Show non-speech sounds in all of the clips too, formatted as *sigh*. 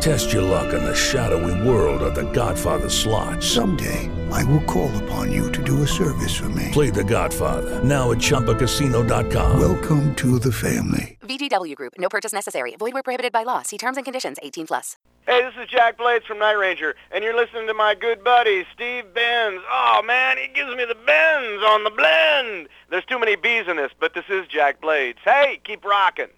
Test your luck in the shadowy world of The Godfather slot. Someday, I will call upon you to do a service for me. Play The Godfather now at ChumbaCasino.com. Welcome to the family. VGW Group. No purchase necessary. Void where prohibited by law. See terms and conditions. 18 plus. Hey, this is Jack Blades from Night Ranger, and you're listening to my good buddy, Steve Benz. Oh, man, he gives me the bends on the blend. There's too many B's in this, but this is Jack Blades. Hey, keep rocking.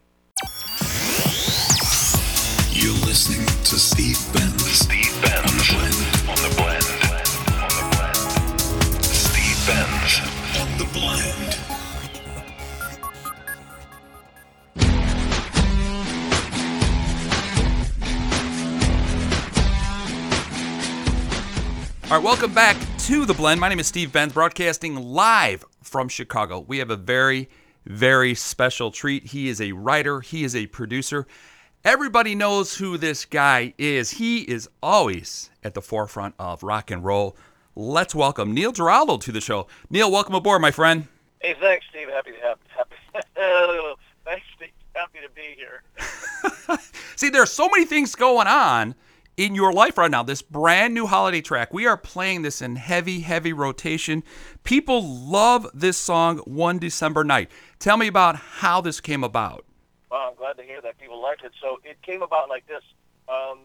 All right, welcome back to The Blend. My name is Steve Benz, broadcasting live from Chicago. We have a very, very special treat. He is a writer, he is a producer. Everybody knows who this guy is. He is always at the forefront of rock and roll. Let's welcome Neil Giraldo to the show. Neil, welcome aboard, my friend. Hey, thanks, Steve. Happy to have happy. *laughs* Oh, thanks, Steve. Happy to be here. *laughs* See, there are so many things going on in your life right now. This brand new holiday track. We are playing this in heavy, heavy rotation. People love this song, One December Night. Tell me about how this came about. Well, I'm glad to hear that people liked it. So it came about like this. Um,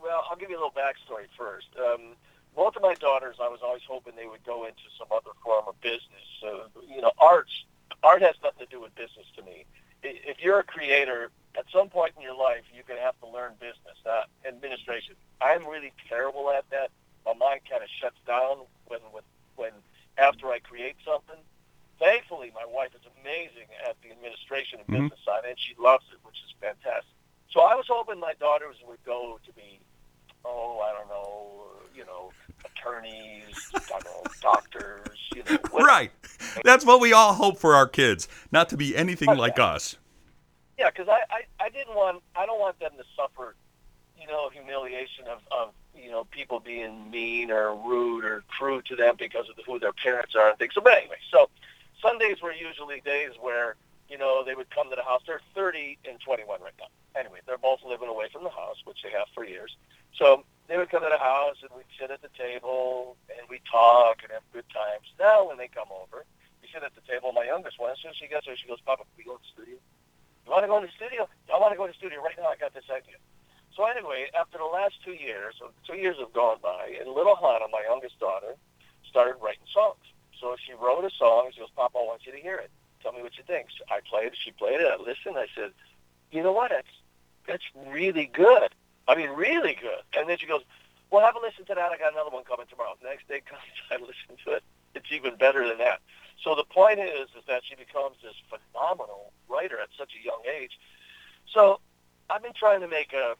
well, I'll give you a little backstory first. Um, both of my daughters, I was always hoping they would go into some other form of business. Uh, you know, arts, art has nothing to do with business to me. If you're a creator, at some point in your life, you're going to have to learn business, uh, administration. I'm really terrible at that. My mind kind of shuts down when, when, when after I create something. Thankfully, my wife is amazing at the administration and Mhm. business side, and she loves it, which is fantastic. So I was hoping my daughters would go to be, oh, I don't know, you know, attorneys, I don't know, doctors, you know, what- Right. That's what we all hope for our kids, not to be anything like us. Yeah, because I, I, I didn't want I don't want them to suffer, you know, humiliation of, of you know people being mean or rude or crude to them because of who their parents are and things. So, but anyway, so Sundays were usually days where you know they would come to the house. They're 30 and 21 right now. Anyway, they're both living away from the house, which they have for years. So they would come to the house and we'd sit at the table and we'd talk and have good times. Now when they come over, we sit at the table. My youngest one, as soon as she gets there, she goes, "Papa, can we go to the studio?" You want to go in the studio? I want to go to the studio right now. I got this idea. So anyway, after the last two years, two years have gone by, and little Hana, my youngest daughter, started writing songs. So she wrote a song. She goes, Papa, I want you to hear it. Tell me what you think. So I played it. She played it. I listened. I said, you know what? That's, that's really good. I mean, really good. And then she goes, well, have a listen to that. I got another one coming tomorrow. Next day comes, *laughs* I listen to it. It's even better than that. So the point is, is that she becomes this phenomenal writer at such a young age. So I've been trying to make a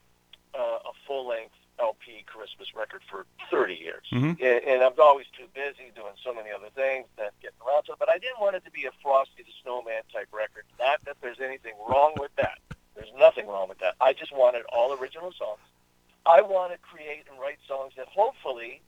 a, a full length LP Christmas record for 30 years, Mhm. and, and I'm always too busy doing so many other things that getting around to it. But I didn't want it to be a Frosty the Snowman type record. Not that there's anything wrong with that. There's nothing wrong with that. I just wanted all original songs. I want to create and write songs that hopefully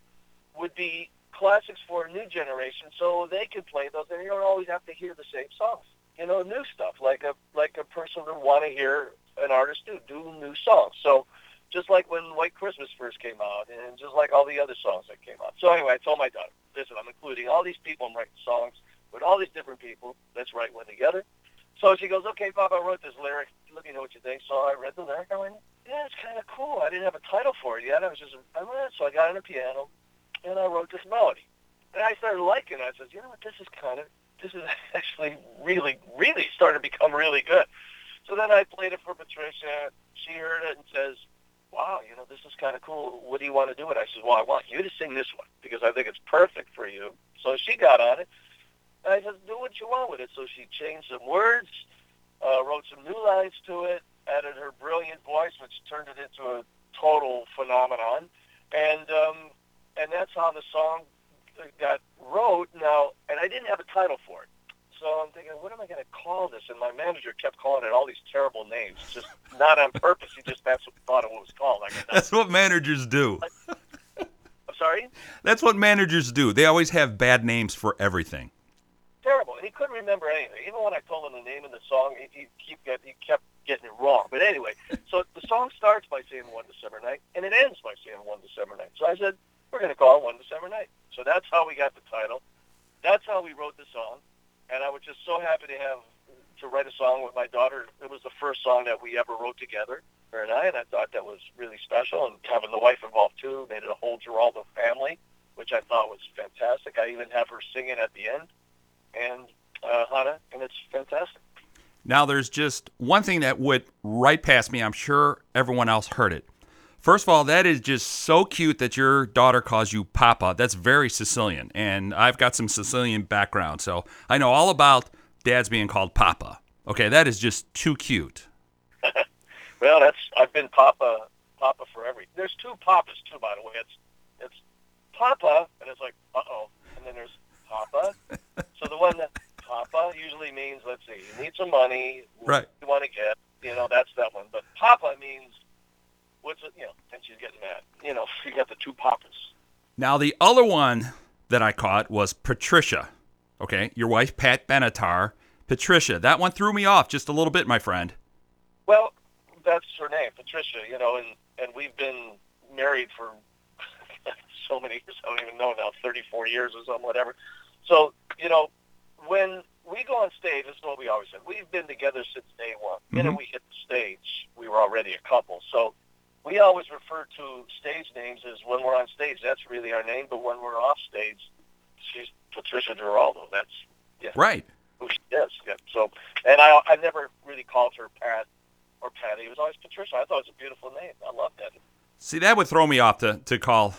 would be classics for a new generation, so they can play those, and you don't always have to hear the same songs. You know, new stuff like a like a person would want to hear an artist do do new songs. So just like when White Christmas first came out, and just like all the other songs that came out. So anyway, I told my daughter, listen, I'm including all these people. I'm writing songs with all these different people. Let's write one together. So she goes, okay, Papa, I wrote this lyric. Let me know what you think. So I read the lyric. I went, yeah, it's kind of cool. I didn't have a title for it yet. I was just, I went, so I got on the piano, and I wrote this melody. And I started liking it. I said, you know what, this is kind of, this is *laughs* actually really, really starting to become really good. So then I played it for Patricia. She heard it and says, wow, you know, this is kind of cool. What do you want to do with it? I said, well, I want you to sing this one because I think it's perfect for you. So she got on it. And I said, do what you want with it. So she changed some words, uh, wrote some new lines to it, added her brilliant voice, which turned it into a total phenomenon. And um, and that's how the song got wrote. Now, and I didn't have a title for it. so I'm thinking, what am I going to call this? And my manager kept calling it all these terrible names, just not on purpose. He just that's what thought it was called. Like, That's what managers do. *laughs* I'm sorry, That's what managers do. They always have bad names for everything. terrible. And he couldn't remember anything. Even when I told him the name of the song, he, he keep get, he kept getting it wrong. But anyway, so the song starts by saying One December Night, and it ends by saying One December Night. So I said, we're going to call it One December Night. So that's how we got the title. That's how we wrote the song. And I was just so happy to have to write a song with my daughter. It was the first song that we ever wrote together, her and I, and I thought that was really special. And having the wife involved too made it a whole Giraldo family, which I thought was fantastic. I even have her singing at the end, and uh, Hana, and it's fantastic. Now, there's just one thing that went right past me. I'm sure everyone else heard it. First of all, that is just so cute that your daughter calls you Papa. That's very Sicilian. And I've got some Sicilian background, so I know all about dads being called Papa. Okay, that is just too cute. *laughs* Well, that's I've been Papa Papa for every. There's two Papas too, by the way. It's it's Papa, and it's like uh oh, and then there's Papa. *laughs* so the one that Papa usually means, let's see, you need some money, Right. You want to get, you know, that's that one. But Papa means what's it? You know, and she's getting mad. You know, you got the two Papas. Now, the other one that I caught was Patricia. Okay, your wife, Pat Benatar. Patricia. That one threw me off just a little bit, my friend. Well, that's her name, Patricia. You know, and and we've been married for *laughs* so many years. I don't even know now, 34 years or something, whatever. So you know, when we go on stage, this is what we always said. We've been together since day one. Mm-hmm. The minute we hit the stage, we were already a couple. So we always refer to stage names as when we're on stage. That's really our name. But when we're off stage, she's Patricia Giraldo. That's yeah, Right. who she is. Yeah. So, and I I never really called her Pat or Patty. It was always Patricia. I thought it was a beautiful name. I love that. See, that would throw me off to, to call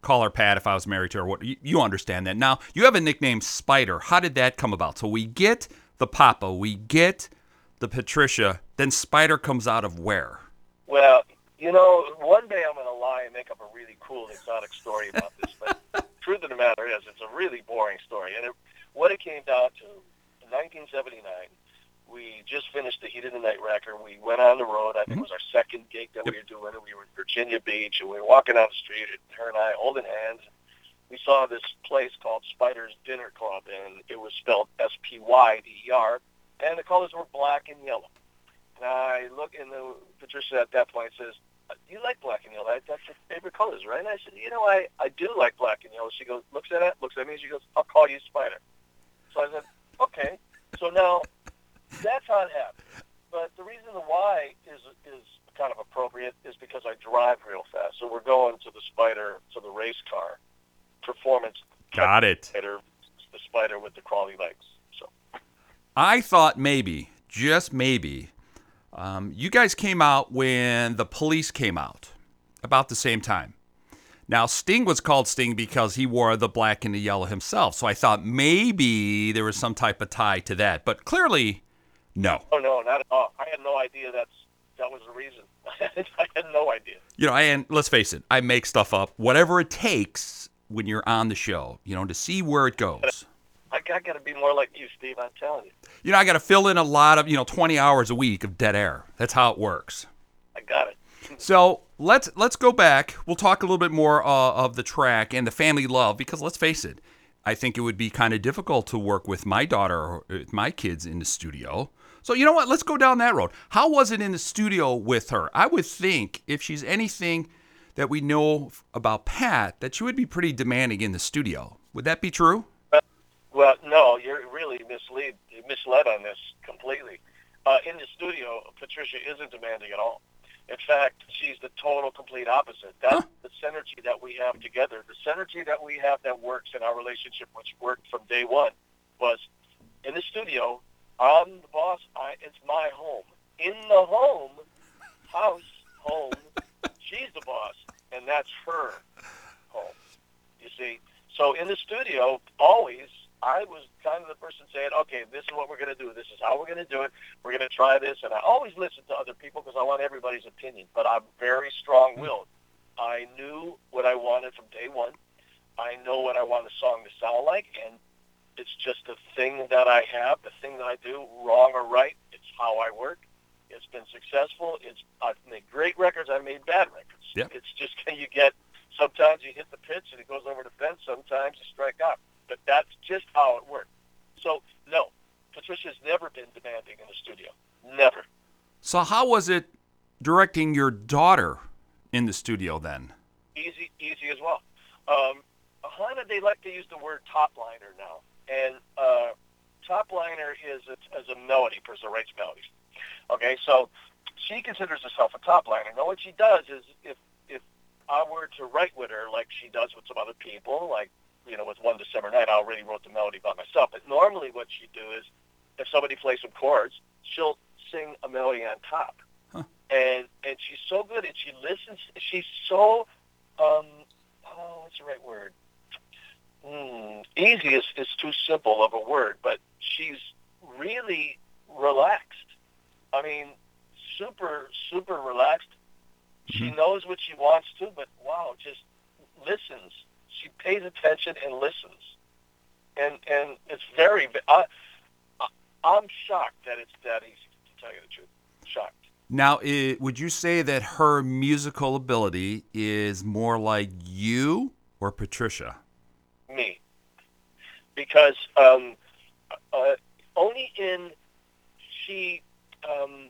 call her Pat if I was married to her. What you, you understand that. Now, you have a nickname Spider. How did that come about? So we get the Papa, we get the Patricia, then Spider comes out of where? Well, you know, one day I'm going to lie and make up a really cool exotic story about this. But *laughs* truth of the matter is, it's a really boring story. And it, what it came down to, in 1979, we just finished the Heat of the Night record. We went on the road. I think it was mm-hmm. our second gig that we were doing. And we were in Virginia Beach, and we were walking down the street, and her and I holding hands. We saw this place called Spider's Dinner Club, and it was spelled S-P-Y-D-E-R, and the colors were black and yellow. And I look, and the Patricia at that point says, "You like black and yellow? That's your favorite colors, right?" And I said, "You know, I I do like black and yellow." She goes, looks at it, looks at me, she goes, "I'll call you Spider." So I said, "Okay." So now that's how it happened. But the reason the why is is kind of appropriate is because I drive real fast. So we're going to the Spider, to the race car performance. Got it. Spider, the Spider with the crawly legs. So. I thought maybe, just maybe, um, you guys came out when the police came out about the same time. Now, Sting was called Sting because he wore the black and the yellow himself. So I thought maybe there was some type of tie to that. But clearly, no. Oh no, not at all. I had no idea that's that was the reason. *laughs* I had no idea. You know, and let's face it, I make stuff up, whatever it takes when you're on the show, you know, to see where it goes. I, I got to be more like you, Steve. I'm telling you. You know, I got to fill in a lot of, you know, 20 hours a week of dead air. That's how it works. I got it. *laughs* So let's let's go back. We'll talk a little bit more uh, of the track and the family love because let's face it, I think it would be kind of difficult to work with my daughter or with my kids in the studio. So you know what? Let's go down that road. How was it in the studio with her? I would think if she's anything that we know about Pat, that she would be pretty demanding in the studio. Would that be true? Well, no, you're really mislead misled on this completely. Uh, in the studio, Patricia isn't demanding at all. In fact, she's the total, complete opposite. That's Huh. the synergy that we have together. The synergy that we have that works in our relationship, which worked from day one, was in the studio. I'm the boss. I, it's my home. In the home, house, home, she's the boss, and that's her home. You see, so in the studio, always I was kind of the person saying, "Okay, this is what we're going to do. This is how we're going to do it. We're going to try this." And I always listen to other people because I want everybody's opinion. But I'm very strong-willed. I knew what I wanted from day one. I know what I want a song to sound like, and It's just a thing that I have, the thing that I do, wrong or right. It's how I work. It's been successful. It's I've made great records. I've made bad records. Yep. It's just *laughs* you get sometimes you hit the pitch and it goes over the fence. Sometimes you strike out. But that's just how it works. So no, Patricia's never been demanding in the studio. Never. So how was it directing your daughter in the studio then? easy, easy as well. Um, Hana, they like to use the word top liner now, and uh, top liner is a, is a melody person writes melodies. Okay, so she considers herself a top liner. Now, what she does is, if if I were to write with her like she does with some other people, like you know, with One December Night, I already wrote the melody by myself. But normally, what she do is, if somebody plays some chords, she'll sing a melody on top. And and she's so good, and she listens. She's so um, oh, what's the right word? Hmm, easy is, is too simple of a word, but she's really relaxed. I mean, super, super relaxed. She knows what she wants to, but wow, just listens. She pays attention and listens, and and it's very. I, I'm shocked that it's that easy. To tell you the truth, shocked. Now, i would you say that her musical ability is more like you or Patricia? me because um, uh, only in she um,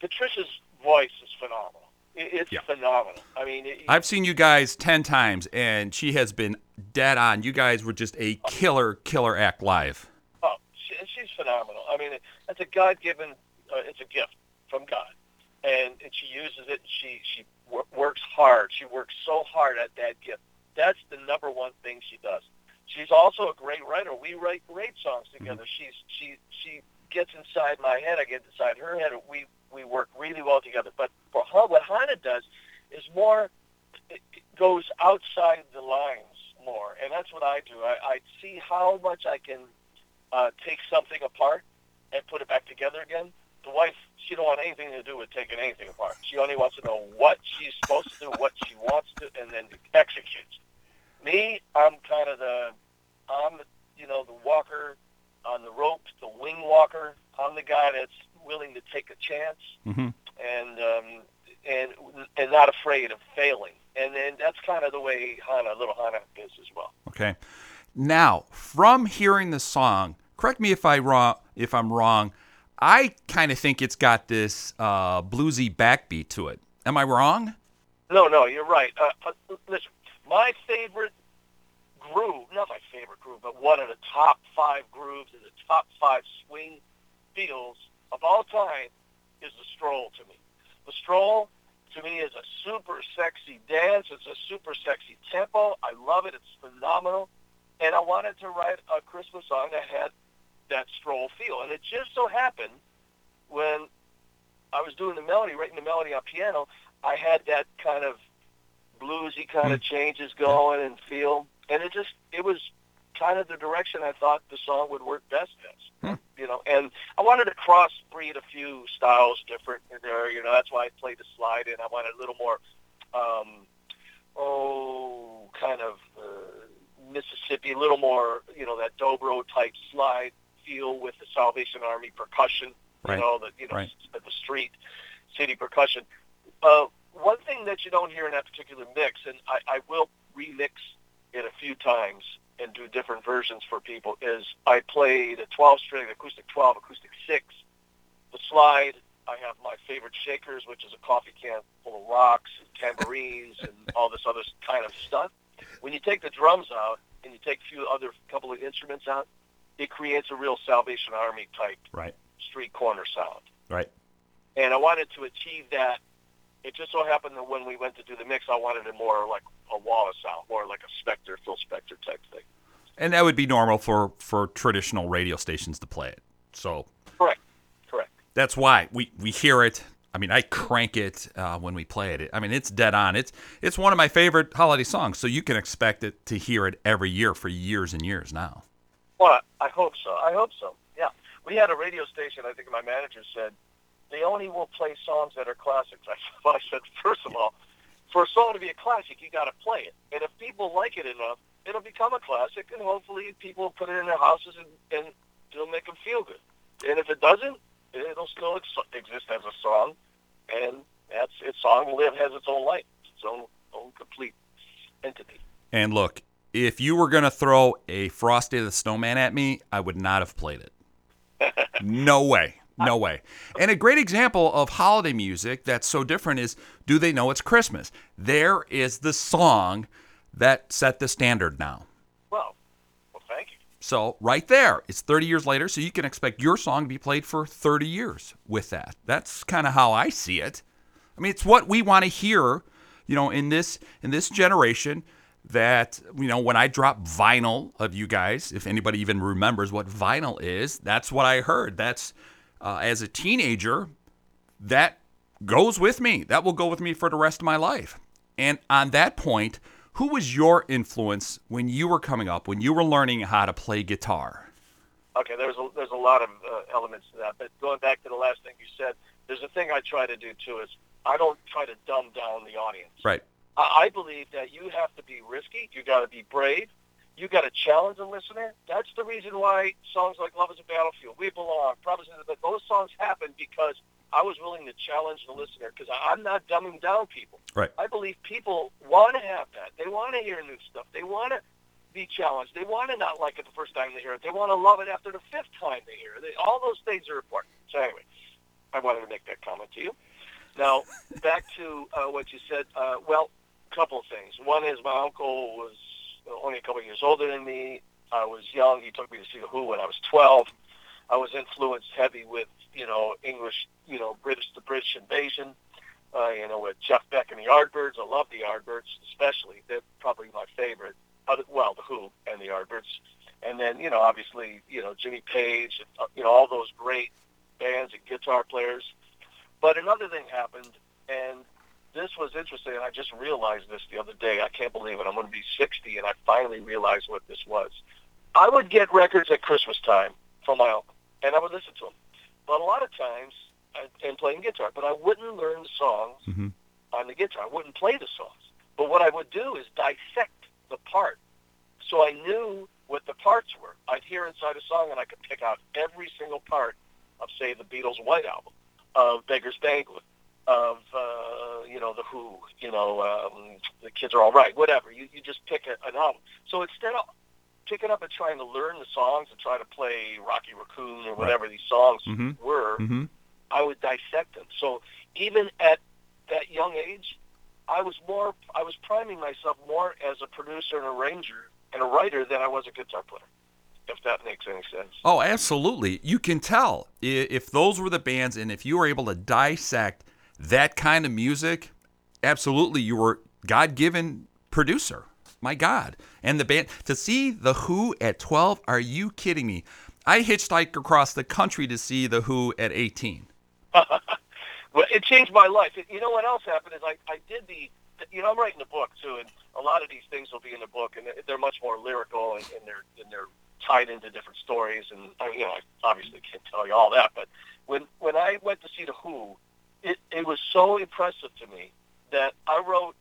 Patricia's voice is phenomenal. It, it's Yeah. phenomenal. I mean, it, I've seen you guys 10 times, and she has been dead on. You guys were just a killer, killer act live. oh, she, she's phenomenal. I mean, it, it's a God-given. Uh, it's a gift from God, and, and she uses it. She she wor- works hard. She works so hard at that gift. That's the number one thing she does. She's also a great writer. We write great songs together. She's she she gets inside my head. I get inside her head. We we work really well together. But for her, what Hana does is more goes outside the lines more, and that's what I do. I, I see how much I can uh, take something apart and put it back together again. The wife, she don't want anything to do with taking anything apart. She only wants to know what she's supposed to do, what she wants to, and then executes. Me, I'm kind of the, I'm you know, the walker on the ropes, the wing walker. I'm the guy that's willing to take a chance Mm-hmm. and um, and and not afraid of failing. And then that's kind of the way Hana, little Hana, is as well. Okay. Now, from hearing the song, correct me if I wrong if I'm wrong. I kind of think it's got this uh, bluesy backbeat to it. Am I wrong? No, no, you're right. Uh, listen, my favorite groove, not my favorite groove, but one of the top five grooves and the top five swing feels of all time is the stroll to me. The stroll to me is a super sexy dance. It's a super sexy tempo. I love it. It's phenomenal. And I wanted to write a Christmas song that had that stroll feel. And it just so happened when I was doing the melody, writing the melody on piano, I had that kind of bluesy kind of mm. changes going and feel, and it just it was kind of the direction I thought the song would work best as. You know, and I wanted to crossbreed a few styles different in there. You know, that's why I played the slide in. I wanted a little more, um, oh, kind of uh, Mississippi, a little more, you know, that dobro type slide feel with the Salvation Army percussion. Right. You know, the you know Right. the street city percussion. Uh, one thing that you don't hear in that particular mix, and I, I will remix it a few times and do different versions for people, is I played a 12-string acoustic 12, acoustic 6, the slide. I have my favorite shakers, which is a coffee can full of rocks and tambourines and all this other kind of stuff. When you take the drums out and you take a few other couple of instruments out, it creates a real Salvation Army type Right. street corner sound Right. and I wanted to achieve that. It just so happened that when we went to do the mix, I wanted it more like a Wall of Sound, more like a Spector, Phil Spector type thing. And that would be normal for for traditional radio stations to play it. So Correct, correct. that's why we we hear it. I mean, I crank it uh, when we play it. I mean, it's dead on. It's it's one of my favorite holiday songs. So you can expect it to hear it every year for years and years now. Well, I hope so. I hope so. Yeah, we had a radio station. I think my manager said they only will play songs that are classics. *laughs* I, well, I said, first of all, for a song to be a classic, you got to play it, and if people like it enough, it'll become a classic, and hopefully people will put it in their houses and, and it'll make them feel good. And if it doesn't, it'll still ex- exist as a song, and that's its song live has its own life, its own own complete entity. And look, if you were going to throw a Frosty the Snowman at me, I would not have played it. *laughs* no way. No way. And a great example of holiday music that's so different is Do They Know It's Christmas? There is the song that set the standard now. Well, well, thank you. So, right there, it's 30 years later, so you can expect your song to be played for 30 years with that. That's kind of how I see it. I mean, it's what we want to hear, you know, in this in this generation that, you know, when I drop vinyl of you guys, if anybody even remembers what vinyl is, that's what I heard. That's uh, as a teenager, that goes with me. That will go with me for the rest of my life. And on that point, who was your influence when you were coming up, when you were learning how to play guitar? Okay, there's a, there's a lot of uh, elements to that, but going back to the last thing you said, there's a thing I try to do too is I don't try to dumb down the audience. Right. I I believe that you have to be risky. You got to be brave. You got to challenge the listener. That's the reason why songs like "Love Is a Battlefield," "We Belong," "Promise," but those songs happen because I was willing to challenge the listener because I'm not dumbing down people. Right. I believe people want to have that. They want to hear new stuff. They want to be challenged. They want to not like it the first time they hear it. They want to love it after the fifth time they hear it. They, all those things are important. So anyway, I wanted to make that comment to you. Now, back to uh, what you said. Uh, well, a couple of things. One is my uncle was only a couple years older than me. I was young. He took me to see The Who when I was 12. I was influenced heavy with, you know, English, you know, British, the British invasion, uh, you know, with Jeff Beck and the Yardbirds. I love the Yardbirds, especially. They're probably my favorite. Other, well, The Who and the Yardbirds. And then, you know, obviously, you know, Jimmy Page, and, uh, you know, all those great bands and guitar players. But another thing happened, and this was interesting, and I just realized this the other day. I can't believe it. I'm going to be 60, and I finally realized what this was. I would get records at Christmas time from my uncle, and I would listen to them. But a lot of times, I, and playing guitar, but I wouldn't learn the songs Mm-hmm. on the guitar. I wouldn't play the songs. But what I would do is dissect the part. So I knew what the parts were. I'd hear inside a song, and I could pick out every single part of, say, the Beatles' White Album, of Beggar's Banquet, of uh, you know the Who, you know um, the Kids Are All Right, whatever. You you just pick a, an album. So instead of picking up and trying to learn the songs and try to play Rocky Raccoon or whatever these songs Mhm. were, Mm-hmm. I would dissect them. So even at that young age, I was more I was priming myself more as a producer and arranger and a writer than I was a guitar player. If that makes any sense. Oh, absolutely. You can tell if those were the bands and if you were able to dissect that kind of music, absolutely you were God-given producer. My God. And the band to see The Who at 12, are you kidding me? I hitchhiked across the country to see The Who at 18. *laughs* Well, it changed my life. You know what else happened is I, I did the, you know, I'm writing a book too, and a lot of these things will be in the book, and they're much more lyrical, and, and they're and they're tied into different stories, and I you know, I obviously can't tell you all that, but when when I went to see the Who, it it was so impressive to me that I wrote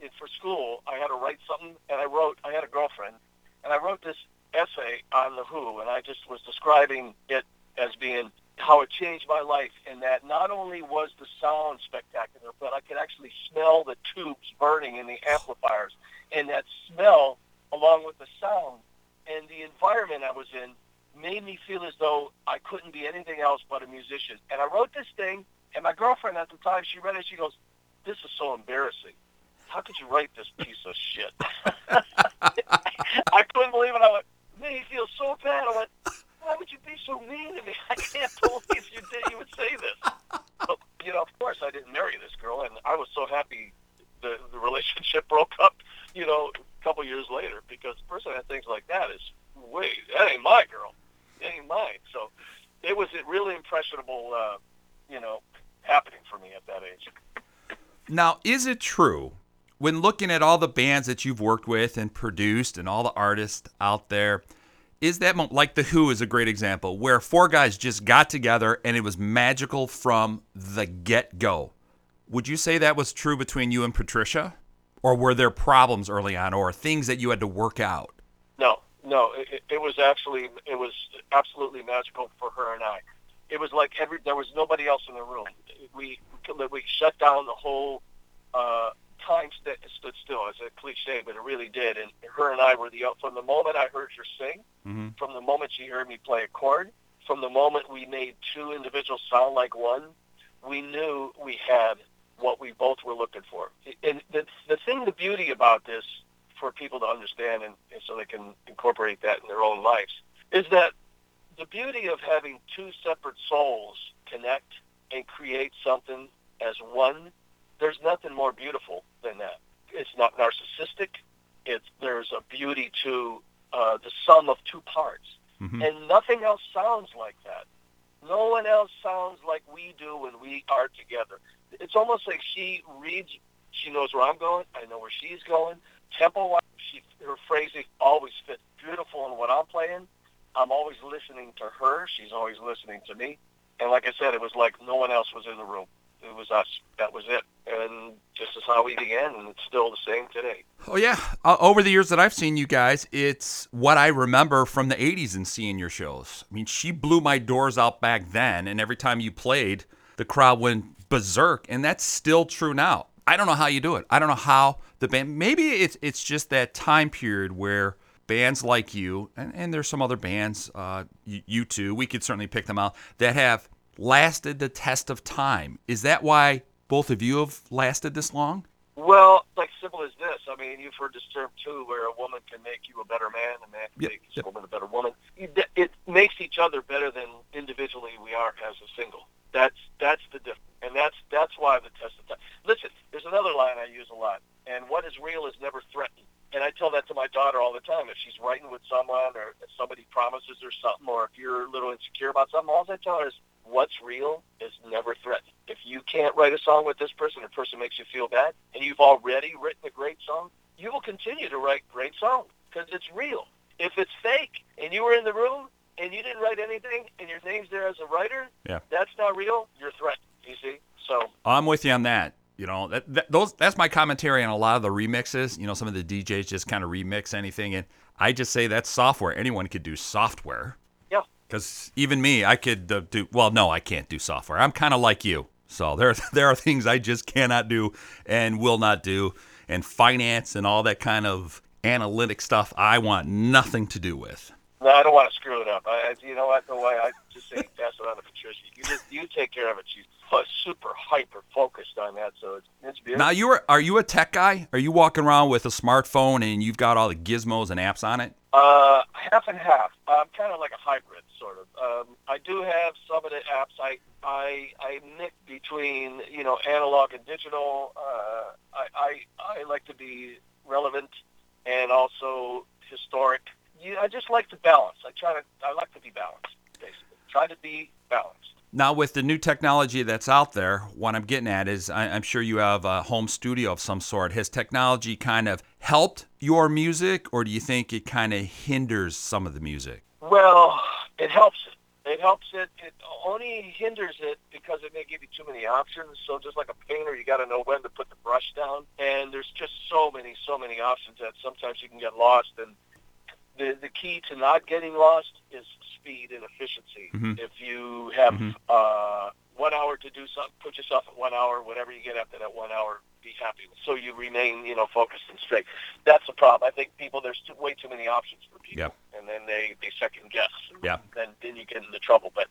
it for school. I had to write something, and I wrote. I had a girlfriend, and I wrote this essay on the Who, and I just was describing it as being how it changed my life in that not only was the sound spectacular, but I could actually smell the tubes burning in the amplifiers. And that smell, along with the sound and the environment I was in, made me feel as though I couldn't be anything else but a musician. And I wrote this thing, and my girlfriend at the time, she read it, she goes, this is so embarrassing. How could you write this piece of shit? *laughs* I couldn't believe it. I went, made me feel so bad. I went, why would you be so mean to me? I can't believe you did. You would say this. But, you know, of course, I didn't marry this girl, and I was so happy the the relationship *laughs* broke up. You know, a couple years later, because the person that things like that is, wait, that ain't my girl. That ain't mine. So it was a really impressionable, uh, you know, happening for me at that age. Now, is it true when looking at all the bands that you've worked with and produced and all the artists out there, is that like The Who is a great example where four guys just got together and it was magical from the get go? Would you say that was true between you and Patricia? Or were there problems early on or things that you had to work out? no, no, it- it was actually it was absolutely magical for her and I. It was like every there was nobody else in the room. We we shut down the whole uh, time st- stood still. It's a cliche, but it really did. And her and I were the from the moment I heard her sing, Mhm. from the moment she heard me play a chord, from the moment we made two individuals sound like one, we knew we had what we both were looking for. And the the thing, the beauty about this for people to understand and, and so they can incorporate that in their own lives is that the beauty of having two separate souls connect and create something as one, there's nothing more beautiful than that. It's not narcissistic. It's there's a beauty to uh, the sum of two parts, Mhm. and nothing else sounds like that. No one else sounds like we do when we are together. It's almost like she reads. She knows where I'm going. I know where she's going. Tempo-wise, she her phrasing always fits beautiful in what I'm playing. I'm always listening to her. She's always listening to me. And like I said, it was like no one else was in the room. It was us. That was it. And this is how we began, and it's still the same today. Oh yeah. Uh, over the years that I've seen you guys, it's what I remember from the '80s and seeing your shows. I mean, she blew my doors out back then, and every time you played, the crowd went berserk, and that's still true now. I don't know how you do it. I don't know how the band. Maybe it's it's just that time period where bands like you, and, and there's some other bands, uh, you, U2, we could certainly pick them out that have lasted the test of time. Is that why both of you have lasted this long? Well, like simple as this. I mean, you've heard this term too, where a woman can make you a better man, a man can Yep, make yep. a woman a better woman. It, it makes each other better than individually we are as a single. That's that's the difference, and that's that's why the test of time. Listen, there's another line I use a lot, and what is real is never threatened. And I tell that to my daughter all the time. If she's writing with someone, or if somebody promises her something, or if you're a little insecure about something, all I tell her is, "What's real is never threatened." If you can't write a song with this person, the person makes you feel bad, and you've already written a great song, you will continue to write great songs because it's real. If it's fake and you were in the room and you didn't write anything and your name's there as a writer, Yeah. that's not real. You're threatened. You see? So I'm with you on that. You know, that, that those that's my commentary on a lot of the remixes. You know, some of the DJs just kind of remix anything, and I just say that's software. Anyone could do software. yeah, Because even me, I could uh, do. Well, no, I can't do software. I'm kind of like you. So *laughs* there, there are things I just cannot do and will not do, and finance and all that kind of analytic stuff. I want nothing to do with. no, I don't want to screw it up. I, you know what? The way I just say *laughs* pass it on to Patricia. You just you take care of it. She's uh, super hyper focused on that, so it's it's beautiful. Now you are are you a tech guy? Are you walking around with a smartphone and you've got all the gizmos and apps on it? Uh, half and half. I'm kind of like a hybrid, sort of. Um, I do have some of the apps. I I I mix between you know analog and digital. Uh, I, I I like to be relevant and also historic. You, I just like to balance. I try to. I like to be balanced, basically. Try to be balanced. Now, with the new technology that's out there, what I'm getting at is I, I'm sure you have a home studio of some sort. Has technology kind of helped your music, or do you think it kind of hinders some of the music? Well, it helps it. It helps it. It only hinders it because it may give you too many options. So just like a painter, you got to know when to put the brush down. And there's just so many, so many options that sometimes you can get lost. And the the key to not getting lost is speed and efficiency. Mhm. If you have Mhm. uh, one hour to do something, put yourself at one hour. Whatever you get after that one hour, be happy with. So you remain, you know, focused and straight. That's the problem. I think people there's too, way too many options for people, Yep. and then they they second guess. Yeah. Then then you get into trouble. But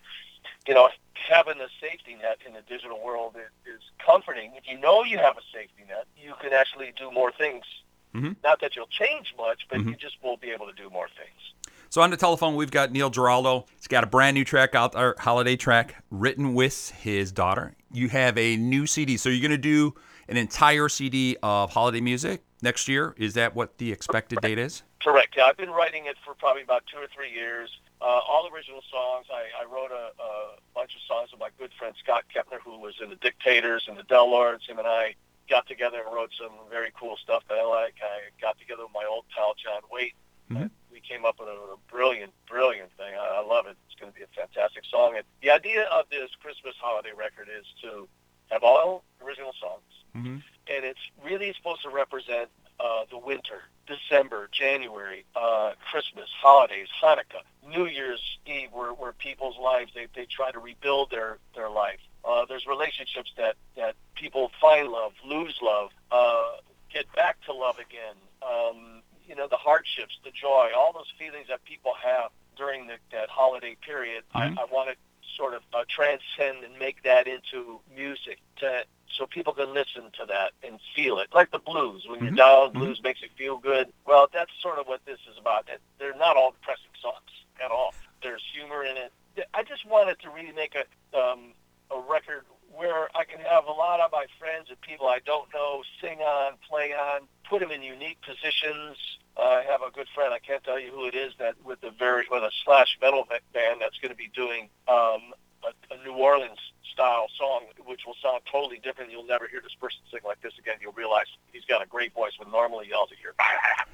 you know, having a safety net in the digital world is, is comforting. If you know you have a safety net, you can actually do more things. Mhm. Not that you'll change much, but you just will be able to do more things. So on the telephone, we've got Neil Giraldo. He's got a brand new track out there, holiday track, written with his daughter. You have a new CD, so you're going to do an entire CD of holiday music next year. Is that what the expected date is? Correct. Yeah, I've been writing it for probably about two or three years. Uh, all original songs. I, I wrote a, a bunch of songs with my good friend Scott Kempner, who was in the Dictators and the Del Lords. Him and I got together and wrote some very cool stuff that I like. I got together with my old pal John Waite. Mhm. We came up with a, a brilliant, brilliant thing. I, I love it. It's going to be a fantastic song. And the idea of this Christmas holiday record is to have all original songs Mm-hmm. and it's really supposed to represent uh, the winter December, January, uh, Christmas, holidays, Hanukkah, New Year's Eve, where, where people's lives they, they try to rebuild their their life. Uh, there's relationships that that people find love, lose love, uh, get back to love again. Um, you know, the hardships, the joy, all those feelings that people have during the, that holiday period. Mhm. I, I want to sort of uh, transcend and make that into music to so people can listen to that and feel it, like the blues. When you're Mhm. down, blues makes you feel good. Well, that's sort of what this is about. They're not all depressing songs at all. There's humor in it. I just wanted to really make a um, a record where I can have a lot of my friends and people I don't know sing on, play on, put them in unique positions. Uh, I have a good friend. I can't tell you who it is that with a very with a slash metal band that's going to be doing um, a, a New Orleans style song, which will sound totally different. You'll never hear this person sing like this again. You'll realize he's got a great voice when normally he yells at you,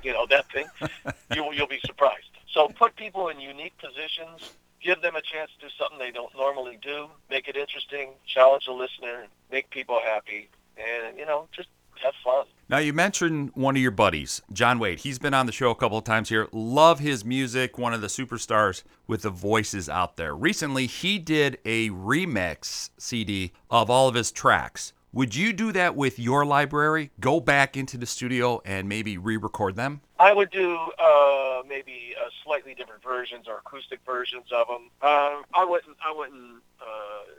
you know that thing. you'll you'll be surprised. So put people in unique positions. Give them a chance to do something they don't normally do. Make it interesting. Challenge the listener. Make people happy. And you know, just have fun. Now you mentioned one of your buddies, John Waite. He's been on the show a couple of times here. Love his music, one of the superstars with the voices out there. Recently, he did a remix CD of all of his tracks. Would you do that with your library? Go back into the studio and maybe re-record them? I would do uh, maybe uh, slightly different versions or acoustic versions of them. Uh, I wouldn't. I wouldn't uh,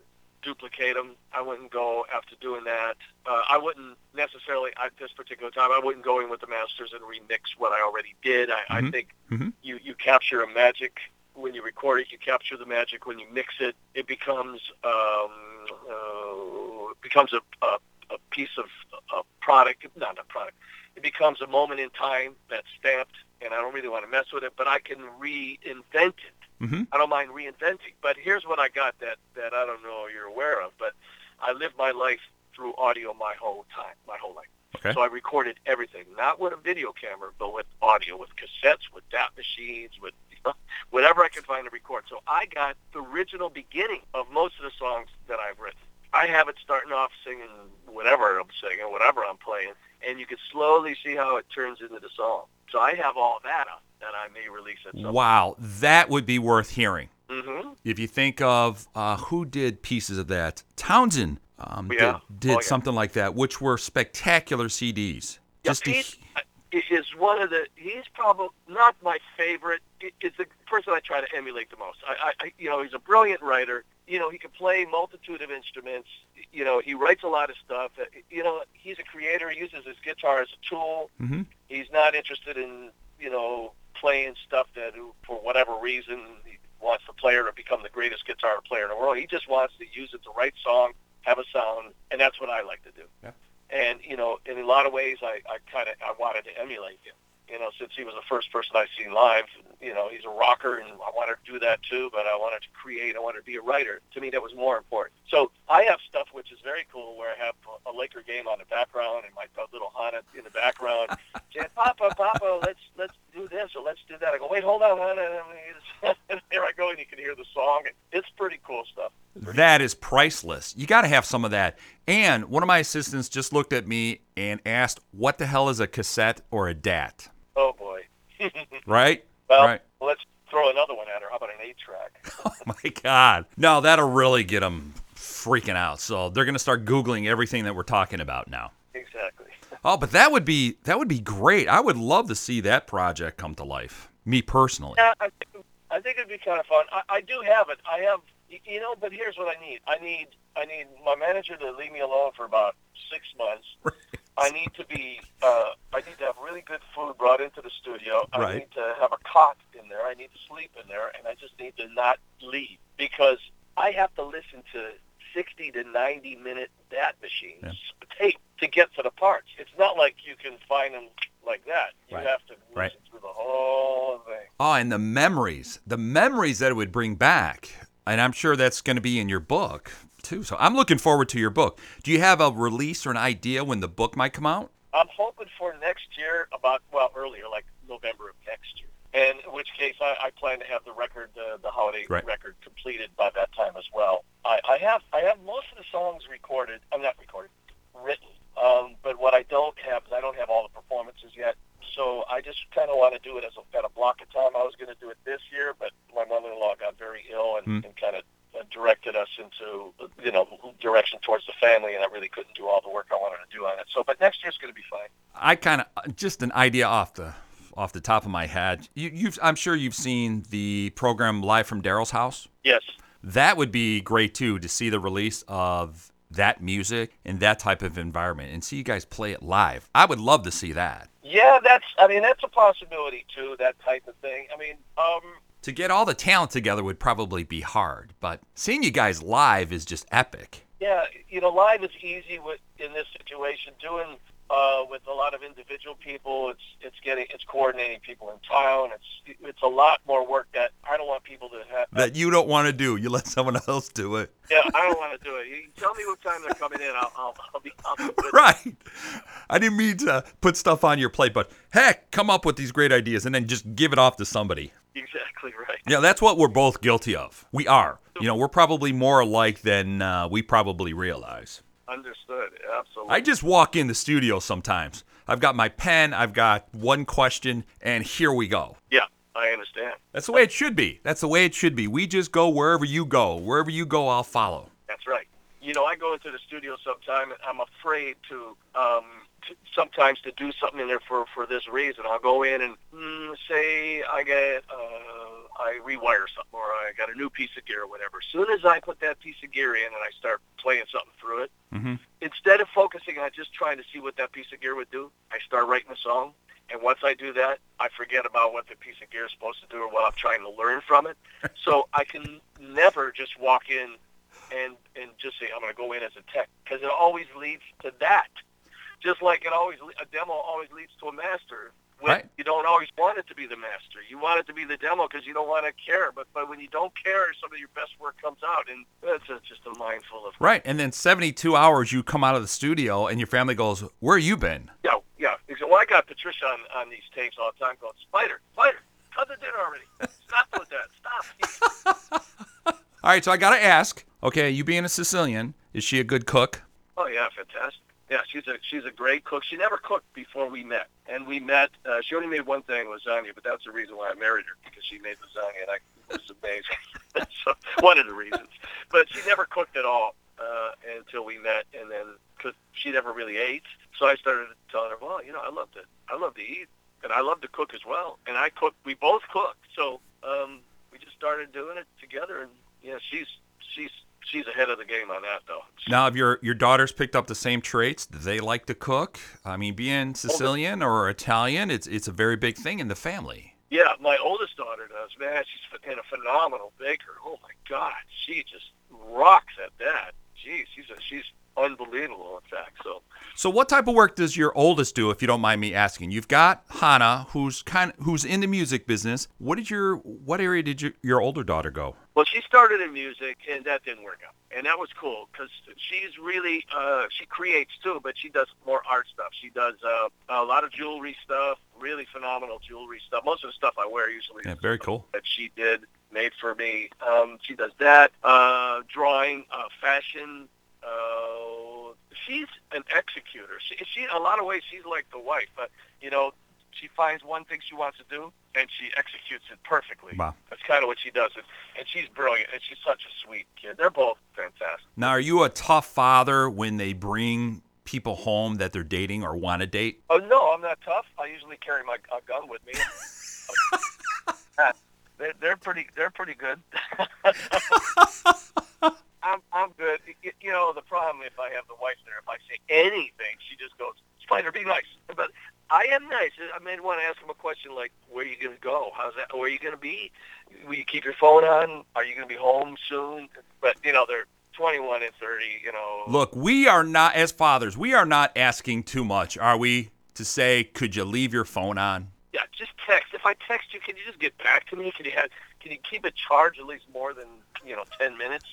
duplicate them. I wouldn't go after doing that. Uh, I wouldn't necessarily at this particular time. I wouldn't go in with the masters and remix what I already did. I, I Mhm. think Mhm. you you capture a magic when you record it. You capture the magic when you mix it. It becomes um, uh, becomes a, a a piece of a product, not a product. It becomes a moment in time that's stamped, and I don't really want to mess with it, but I can reinvent it. Mm-hmm. I don't mind reinventing. But here's what I got that, that I don't know you're aware of, but I lived my life through audio my whole time, my whole life. Okay. So I recorded everything, not with a video camera, but with audio, with cassettes, with DAT machines, with *laughs* whatever I could find to record. So I got the original beginning of most of the songs that I've written. I have it starting off singing whatever I'm singing, whatever I'm playing, and you can slowly see how it turns into the song. So I have all that up that I may release at some Wow, that would be worth hearing. Mm-hmm. If you think of uh, who did pieces of that, Townshend um, Yeah. did, did Oh, yeah. something like that, which were spectacular CDs. Yeah, Just to is one of the. He's probably not my favorite. Is the person I try to emulate the most. I, I, you know, he's a brilliant writer. You know, he can play multitude of instruments. You know, he writes a lot of stuff. Uh, You know, he's a creator. He uses his guitar as a tool. hmm He's not interested in, you know, playing stuff that, for whatever reason, he wants the player to become the greatest guitar player in the world. He just wants to use it to write song, have a sound, and that's what I like to do. Yeah. And you know, in a lot of ways, I, I kind of I wanted to emulate him. You know, since he was the first person I seen live, you know, he's a rocker, and I wanted to do that too. But I wanted to create. I wanted to be a writer. To me, that was more important. So I have stuff which is very cool, where I have a Laker game on the background and my little Hana in the background. *laughs* saying, Papa, Papa, let's let's do this or let's do that. I go, wait, hold on, Hana. And here I go, and you can hear the song. It's pretty cool stuff. That is priceless. You got to have some of that. And one of my assistants just looked at me and asked, "What the hell is a cassette or a DAT?" Oh boy. *laughs* Right? Well, right. let's throw another one at her. How about an eight track? *laughs* Oh my God. No, that'll really get them freaking out. So they're gonna start googling everything that we're talking about now. exactly. *laughs* Oh, but that would be that would be great. I would love to see that project come to life. Me personally. Yeah, I think, I think it'd be kind of fun. I, I do have it. I have, you know, but here's what I need. I need, I need my manager to leave me alone for about six months. *laughs* I need to be, uh, I need to have really good food brought into the studio. I Right. need to have a cot in there. I need to sleep in there, and I just need to not leave because I have to listen to 60 to 90 minute DAT machines tape to get to the parts. It's not like you can find them like that. You Right. have to listen Right. through the whole thing. Oh, and the memories, the memories that it would bring back. And I'm sure that's going to be in your book too. So I'm looking forward to your book. Do you have a release or an idea when the book might come out? I'm hoping for next year, about well earlier, like November of next year. And in which case, I, I plan to have the record, uh, the holiday Right. record, completed by that time as well. I, I have I have most of the songs recorded. I'm not recorded, written. Um, but what I don't have is I don't have all the performances yet. So I just kind of want to do it as a, at a block of time. I was going to do it this year, but my mother-in-law got very ill and, Hmm. and kind of directed us into you know direction towards the family, and I really couldn't do all the work I wanted to do on it. So, but next year's going to be fine. I kind of just an idea off the off the top of my head. You, you've I'm sure you've seen the program live from Daryl's house. Yes. That would be great too to see the release of that music in that type of environment and see you guys play it live. I would love to see that. Yeah, that's. I mean, that's a possibility too. That type of thing. I mean, um, To get all the talent together would probably be hard, but seeing you guys live is just epic. yeah, you know, live is easy with in this situation. Doing uh, with a lot of individual people, it's it's getting it's coordinating people in town. It's it's a lot more work that I don't want people to have. That you don't want to do. You let someone else do it. yeah, I don't want to do it. You tell me what time they're coming in. I'll I'll, I'll be I'll be Right. I didn't mean to put stuff on your plate, but heck, come up with these great ideas and then just give it off to somebody. Exactly right. Yeah, that's what we're both guilty of. We are. You know, we're probably more alike than uh, we probably realize. Understood. Absolutely. I just walk in the studio sometimes. I've got my pen, I've got one question, and here we go. yeah, I understand. That's the way it should be. That's the way it should be. We just go wherever you go. Wherever you go, I'll follow. That's right. You know, I go into the studio sometime and I'm afraid to, um, to sometimes to do something in there for, for this reason. I'll go in and mm, say I get, uh, I rewire something or I got a new piece of gear or whatever. As soon as I put that piece of gear in and I start playing something through it, Mhm. instead of focusing on just trying to see what that piece of gear would do, I start writing a song. And once I do that, I forget about what the piece of gear is supposed to do or what I'm trying to learn from it. *laughs* so I can never just walk in and and just say I'm going to go in as a tech because it always leads to that. Just like it always a demo always leads to a master. When Right. You don't always want it to be the master. You want it to be the demo because you don't want to care. But but when you don't care, some of your best work comes out, and that's a, just a mindful of Right. And then 72 hours, you come out of the studio and your family goes, Where you been? yeah yeah. Well, I got Patricia on on these tapes all the time going Spider Spider cut the dinner already. Stop with that. Stop. *laughs* All right, so I got to ask okay, you being a Sicilian, is she a good cook? Oh yeah, fantastic. Yeah, she's a she's a great cook. She never cooked before we met, and we met. Uh, she only made one thing, lasagna, but that's the reason why I married her because she made lasagna, and I it was amazing. *laughs* so one of the reasons. But she never cooked at all uh, until we met, and then because she never really ate, so I started telling her, well, you know, I love to I love to eat, and I love to cook as well, and I cook. We both cook, so um, we just started doing it together, and yeah, she's she's she's ahead of the game on that though. Now, have your, your daughters picked up the same traits? Do they like to cook? I mean, being Sicilian or Italian, it's, it's a very big thing in the family. Yeah, my oldest daughter does. Man, she's and a phenomenal baker. Oh my God, she just rocks at that. Jeez, she's a, she's unbelievable. In fact, so So, what type of work does your oldest do, if you don't mind me asking? You've got Hana, who's kind who's in the music business. What did your what area did your, your older daughter go? Well, she started in music, and that didn't work out, and that was cool because she's really uh, she creates too, but she does more art stuff. She does uh, a lot of jewelry stuff, really phenomenal jewelry stuff. Most of the stuff I wear usually Yeah, very cool. that she did made for me. Um, she does that, uh, drawing, uh, fashion. Uh, she's an executor. She, she, in a lot of ways, she's like the wife. But you know, she finds one thing she wants to do, and she executes it perfectly. Wow. That's kind of what she does. And, and she's brilliant, and she's such a sweet kid. They're both fantastic. Now, are you a tough father when they bring people home that they're dating or want to date? Oh no, I'm not tough. I usually carry my a gun with me. *laughs* they're, they're pretty. They're pretty good. *laughs* I'm I'm good. You, you know the problem if I have the wife there, if I say anything, she just goes, "Spider, be nice." But I am nice. I may want to ask him a question like, "Where are you going to go? How's that? Where are you going to be? Will you keep your phone on? Are you going to be home soon?" But you know they're 21 and 30. You know. Look, we are not, as fathers, we are not asking too much, are we? To say, could you leave your phone on? Yeah, just text. If I text you, can you just get back to me? Can you have? Can you keep it charged at least more than you know ten minutes?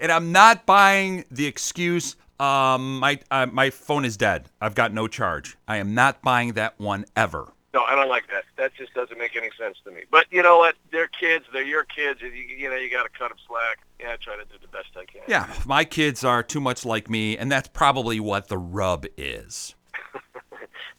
And I'm not buying the excuse, um, my, uh, my phone is dead. I've got no charge. I am not buying that one ever. No, I don't like that. That just doesn't make any sense to me. But you know what? They're kids. They're your kids. and You, you know, you got to cut them slack. Yeah, I try to do the best I can. Yeah, my kids are too much like me, and that's probably what the rub is.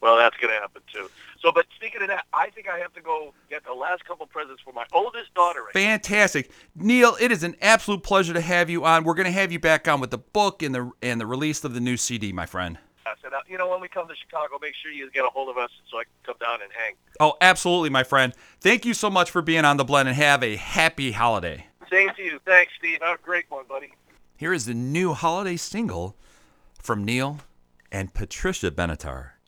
Well, that's going to happen too. So, but speaking of that, I think I have to go get the last couple presents for my oldest daughter. Right Fantastic, Neil. It is an absolute pleasure to have you on. We're going to have you back on with the book and the and the release of the new CD, my friend. I said, uh, you know, when we come to Chicago, make sure you get a hold of us so I can come down and hang. Oh, absolutely, my friend. Thank you so much for being on the blend and have a happy holiday. Same to you. Thanks, Steve. Have a great one, buddy. Here is the new holiday single from Neil and Patricia Benatar.